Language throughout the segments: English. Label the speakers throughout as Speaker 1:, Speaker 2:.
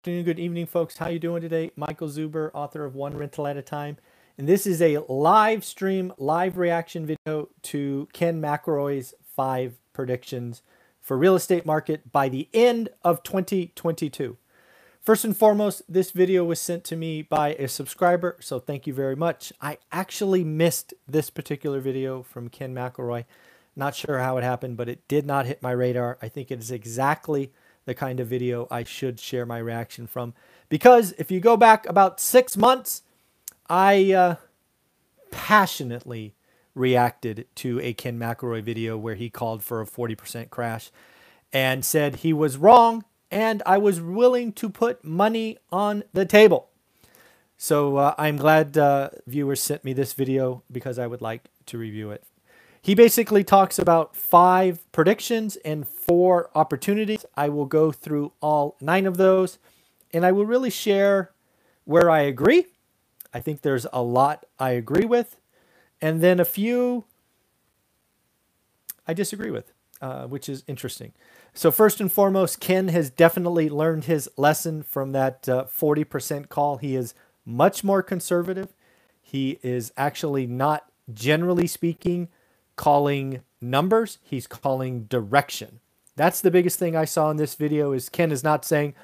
Speaker 1: afternoon, good evening, folks. How you doing today? Michael Zuber, author of One Rental at a Time, and this is a live stream, live reaction video to Ken McElroy's five predictions for real estate market by the end of 2022. First and foremost, this video was sent to me by a subscriber, so thank you very much. I actually missed this particular video from Ken McElroy. Not sure how it happened, but it did not hit my radar. I think it is exactly the kind of video I should share my reaction from. Because if you go back about six months, I uh, passionately reacted to a Ken McElroy video where he called for a 40% crash and said he was wrong and I was willing to put money on the table. So uh, I'm glad uh, viewers sent me this video because I would like to review it. He basically talks about five predictions and four opportunities. I will go through all nine of those and I will really share where I agree. I think there's a lot I agree with, and then a few I disagree with, uh, which is interesting. So, first and foremost, Ken has definitely learned his lesson from that uh, 40% call. He is much more conservative. He is actually not, generally speaking, calling numbers, he's calling direction. That's the biggest thing I saw in this video is Ken is not saying,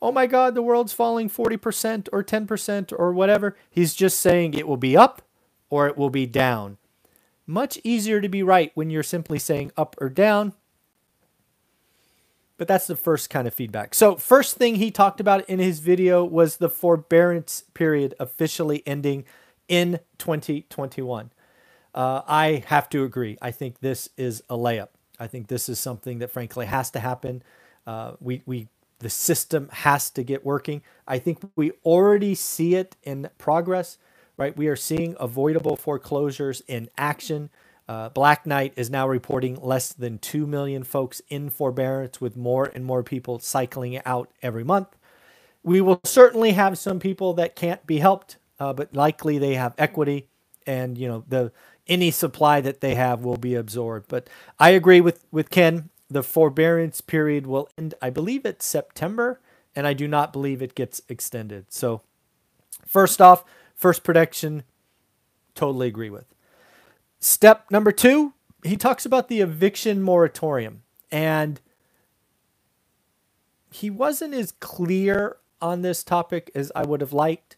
Speaker 1: "Oh my god, the world's falling 40% or 10% or whatever." He's just saying it will be up or it will be down. Much easier to be right when you're simply saying up or down. But that's the first kind of feedback. So, first thing he talked about in his video was the forbearance period officially ending in 2021. Uh, I have to agree. I think this is a layup. I think this is something that frankly has to happen. Uh, we, we, the system has to get working. I think we already see it in progress, right? We are seeing avoidable foreclosures in action. Uh, Black Knight is now reporting less than 2 million folks in forbearance, with more and more people cycling out every month. We will certainly have some people that can't be helped, uh, but likely they have equity and you know the any supply that they have will be absorbed. But I agree with, with Ken. The forbearance period will end, I believe it's September, and I do not believe it gets extended. So, first off, first prediction, totally agree with. Step number two, he talks about the eviction moratorium, and he wasn't as clear on this topic as I would have liked,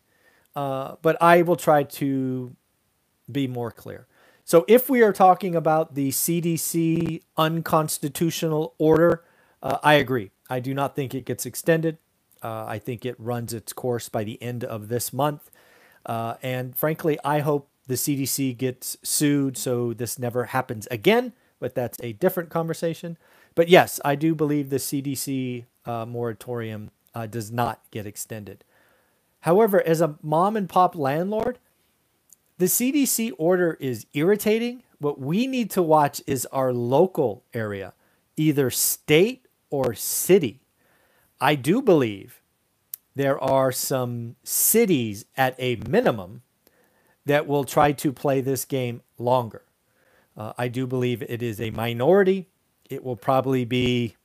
Speaker 1: uh, but I will try to be more clear. So if we are talking about the CDC unconstitutional order, uh, I agree. I do not think it gets extended. Uh, I think it runs its course by the end of this month. Uh, and frankly, I hope the CDC gets sued so this never happens again, but that's a different conversation. But yes, I do believe the CDC uh, moratorium uh, does not get extended. However, as a mom and pop landlord, the CDC order is irritating. What we need to watch is our local area, either state or city. I do believe there are some cities at a minimum that will try to play this game longer. Uh, I do believe it is a minority. It will probably be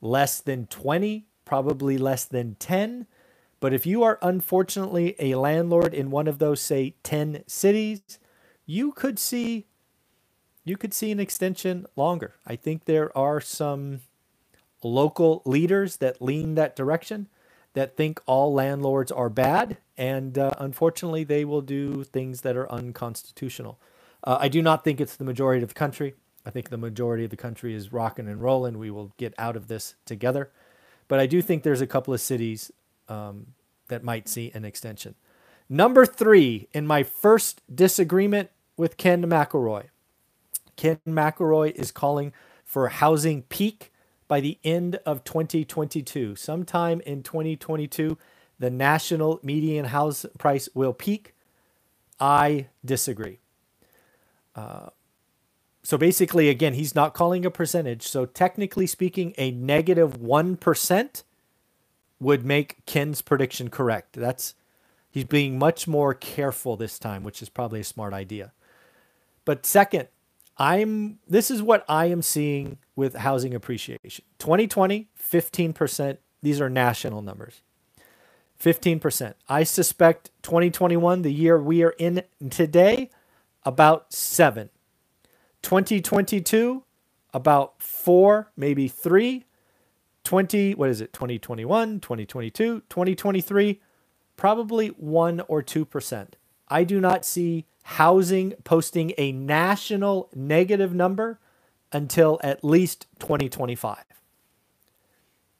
Speaker 1: less than 20, probably less than 10 but if you are unfortunately a landlord in one of those, say, 10 cities, you could see you could see an extension longer. I think there are some local leaders that lean that direction that think all landlords are bad, and uh, unfortunately, they will do things that are unconstitutional. Uh, I do not think it's the majority of the country. I think the majority of the country is rocking and rolling. We will get out of this together. But I do think there's a couple of cities um, that might see an extension. Number three, in my first disagreement with Ken McElroy, Ken McElroy is calling for a housing peak by the end of 2022. Sometime in 2022, the national median house price will peak. I disagree. Uh, so basically, again, he's not calling a percentage. So technically speaking, a negative 1 would make Ken's prediction correct. That's he's being much more careful this time, which is probably a smart idea. But second, I'm this is what I am seeing with housing appreciation. 2020, 15%. These are national numbers. 15%. I suspect 2021, the year we are in today, about 7. 2022, about 4, maybe 3. 20, what is it? 2021, 2022, 2023, probably 1 or 2%. I do not see housing posting a national negative number until at least 2025.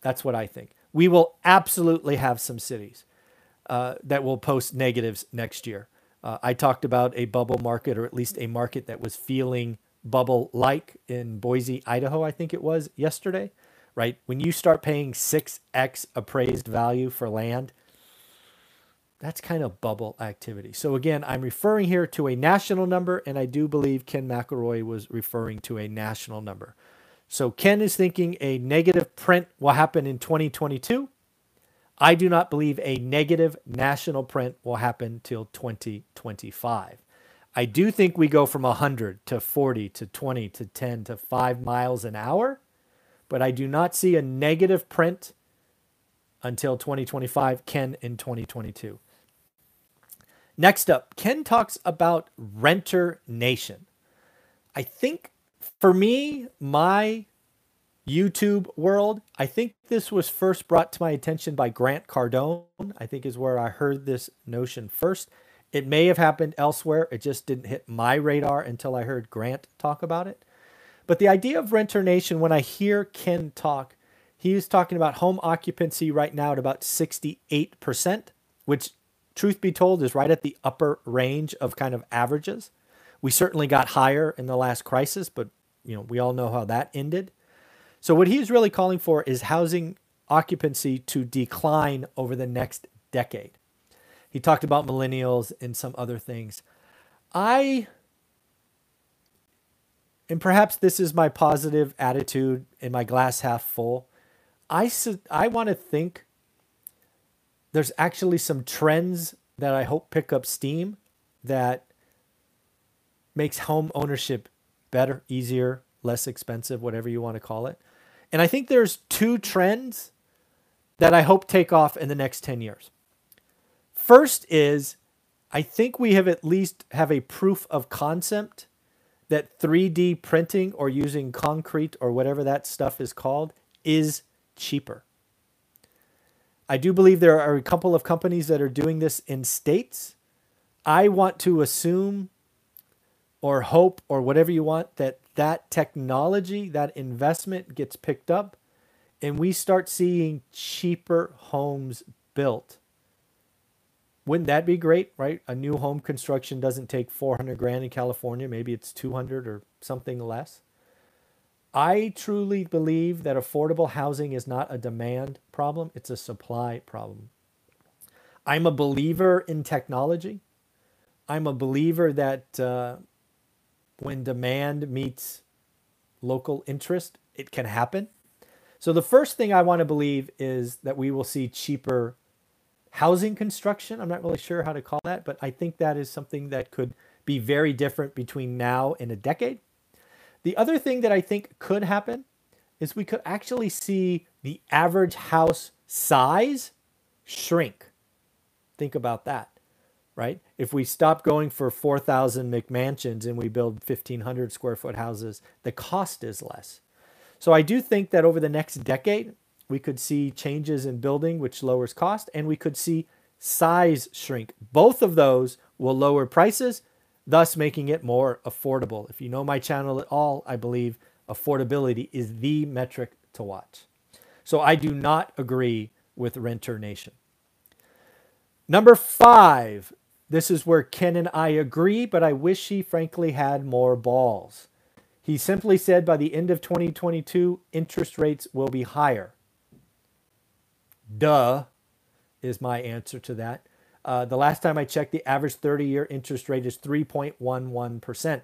Speaker 1: That's what I think. We will absolutely have some cities uh, that will post negatives next year. Uh, I talked about a bubble market, or at least a market that was feeling bubble like in Boise, Idaho, I think it was yesterday, right? When you start paying 6x appraised value for land, that's kind of bubble activity. So again, I'm referring here to a national number, and I do believe Ken McElroy was referring to a national number. So Ken is thinking a negative print will happen in 2022. I do not believe a negative national print will happen till 2025. I do think we go from 100 to 40 to 20 to 10 to 5 miles an hour, but I do not see a negative print until 2025, Ken in 2022. Next up, Ken talks about Renter Nation. I think for me, my YouTube world, I think this was first brought to my attention by Grant Cardone. I think is where I heard this notion first. It may have happened elsewhere. It just didn't hit my radar until I heard Grant talk about it. But the idea of Renter Nation, when I hear Ken talk, he was talking about home occupancy right now at about 68%, which truth be told, is right at the upper range of kind of averages. We certainly got higher in the last crisis, but you know we all know how that ended. So what he's really calling for is housing occupancy to decline over the next decade. He talked about millennials and some other things. I and perhaps this is my positive attitude and my glass half full. I I want to think there's actually some trends that I hope pick up steam that makes home ownership better, easier, less expensive, whatever you want to call it. And I think there's two trends that I hope take off in the next 10 years. First is I think we have at least have a proof of concept that 3D printing or using concrete or whatever that stuff is called is cheaper. I do believe there are a couple of companies that are doing this in states. I want to assume or hope or whatever you want that that technology, that investment gets picked up and we start seeing cheaper homes built. Wouldn't that be great, right? A new home construction doesn't take 400 grand in California, maybe it's 200 or something less. I truly believe that affordable housing is not a demand problem, it's a supply problem. I'm a believer in technology. I'm a believer that uh, when demand meets local interest, it can happen. So, the first thing I want to believe is that we will see cheaper housing construction. I'm not really sure how to call that, but I think that is something that could be very different between now and a decade. The other thing that I think could happen is we could actually see the average house size shrink. Think about that, right? If we stop going for 4,000 McMansions and we build 1,500 square foot houses, the cost is less. So I do think that over the next decade, we could see changes in building, which lowers cost, and we could see size shrink. Both of those will lower prices thus making it more affordable. If you know my channel at all, I believe affordability is the metric to watch. So I do not agree with Renter Nation. Number five, this is where Ken and I agree, but I wish he frankly had more balls. He simply said by the end of 2022, interest rates will be higher. Duh, is my answer to that. Uh, the last time I checked, the average 30 year interest rate is 3.11%.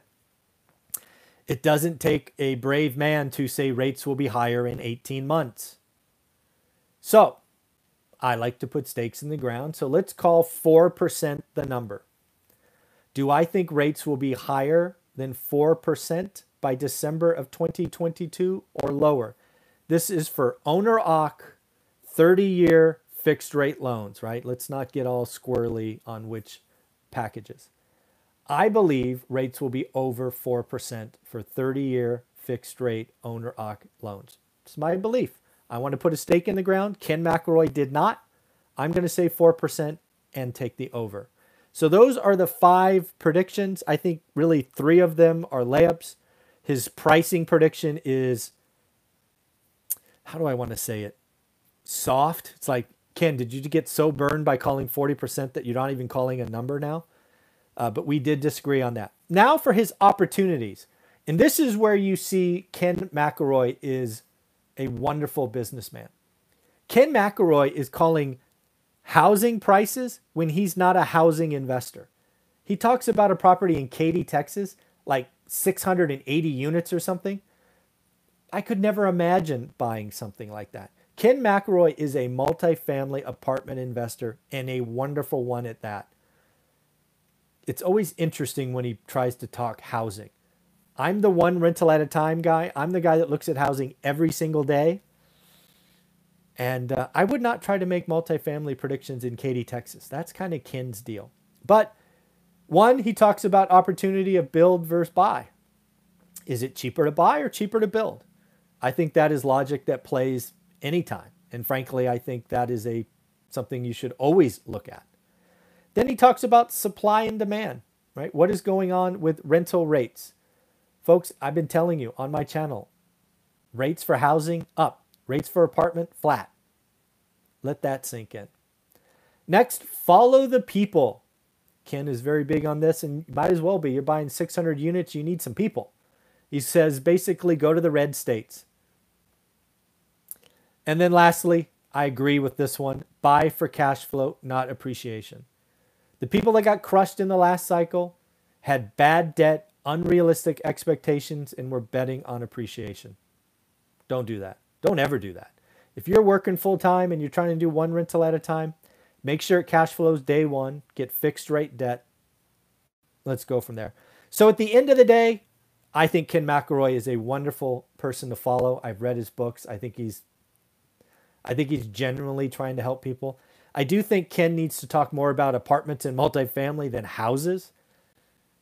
Speaker 1: It doesn't take a brave man to say rates will be higher in 18 months. So I like to put stakes in the ground. So let's call 4% the number. Do I think rates will be higher than 4% by December of 2022 or lower? This is for owner OC 30 year fixed rate loans, right? Let's not get all squirrely on which packages. I believe rates will be over 4% for 30 year fixed rate owner occ loans. It's my belief. I want to put a stake in the ground. Ken McElroy did not. I'm going to say 4% and take the over. So those are the five predictions. I think really three of them are layups. His pricing prediction is how do I want to say it? Soft. It's like, Ken, did you get so burned by calling 40% that you're not even calling a number now? Uh, but we did disagree on that. Now for his opportunities. And this is where you see Ken McElroy is a wonderful businessman. Ken McElroy is calling housing prices when he's not a housing investor. He talks about a property in Katy, Texas, like 680 units or something. I could never imagine buying something like that. Ken McElroy is a multifamily apartment investor and a wonderful one at that. It's always interesting when he tries to talk housing. I'm the one rental at a time guy. I'm the guy that looks at housing every single day. And uh, I would not try to make multifamily predictions in Katy, Texas. That's kind of Ken's deal. But one, he talks about opportunity of build versus buy. Is it cheaper to buy or cheaper to build? I think that is logic that plays anytime. And frankly, I think that is a something you should always look at. Then he talks about supply and demand, right? What is going on with rental rates? Folks, I've been telling you on my channel, rates for housing up, rates for apartment flat. Let that sink in. Next, follow the people. Ken is very big on this and might as well be. You're buying 600 units, you need some people. He says basically go to the red states. And then lastly, I agree with this one buy for cash flow, not appreciation. The people that got crushed in the last cycle had bad debt unrealistic expectations and we're betting on appreciation. Don't do that. Don't ever do that. If you're working full time and you're trying to do one rental at a time, make sure it cash flows day one, get fixed rate debt. Let's go from there. So at the end of the day, I think Ken McElroy is a wonderful person to follow. I've read his books. I think he's I think he's genuinely trying to help people. I do think Ken needs to talk more about apartments and multifamily than houses,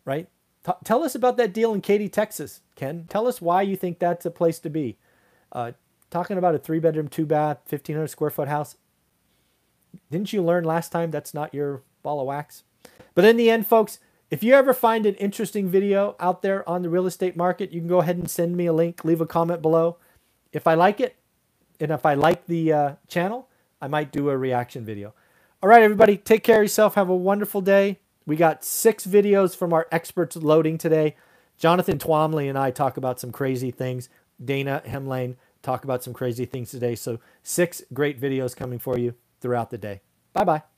Speaker 1: right? T- tell us about that deal in Katy, Texas, Ken. Tell us why you think that's a place to be. Uh, talking about a three bedroom, two bath, 1,500 square foot house. Didn't you learn last time that's not your ball of wax? But in the end, folks, if you ever find an interesting video out there on the real estate market, you can go ahead and send me a link, leave a comment below. If I like it, and if I like the uh, channel, I might do a reaction video. All right, everybody, take care of yourself. Have a wonderful day. We got six videos from our experts loading today. Jonathan Twomley and I talk about some crazy things. Dana Hemlane talk about some crazy things today. So, six great videos coming for you throughout the day. Bye bye.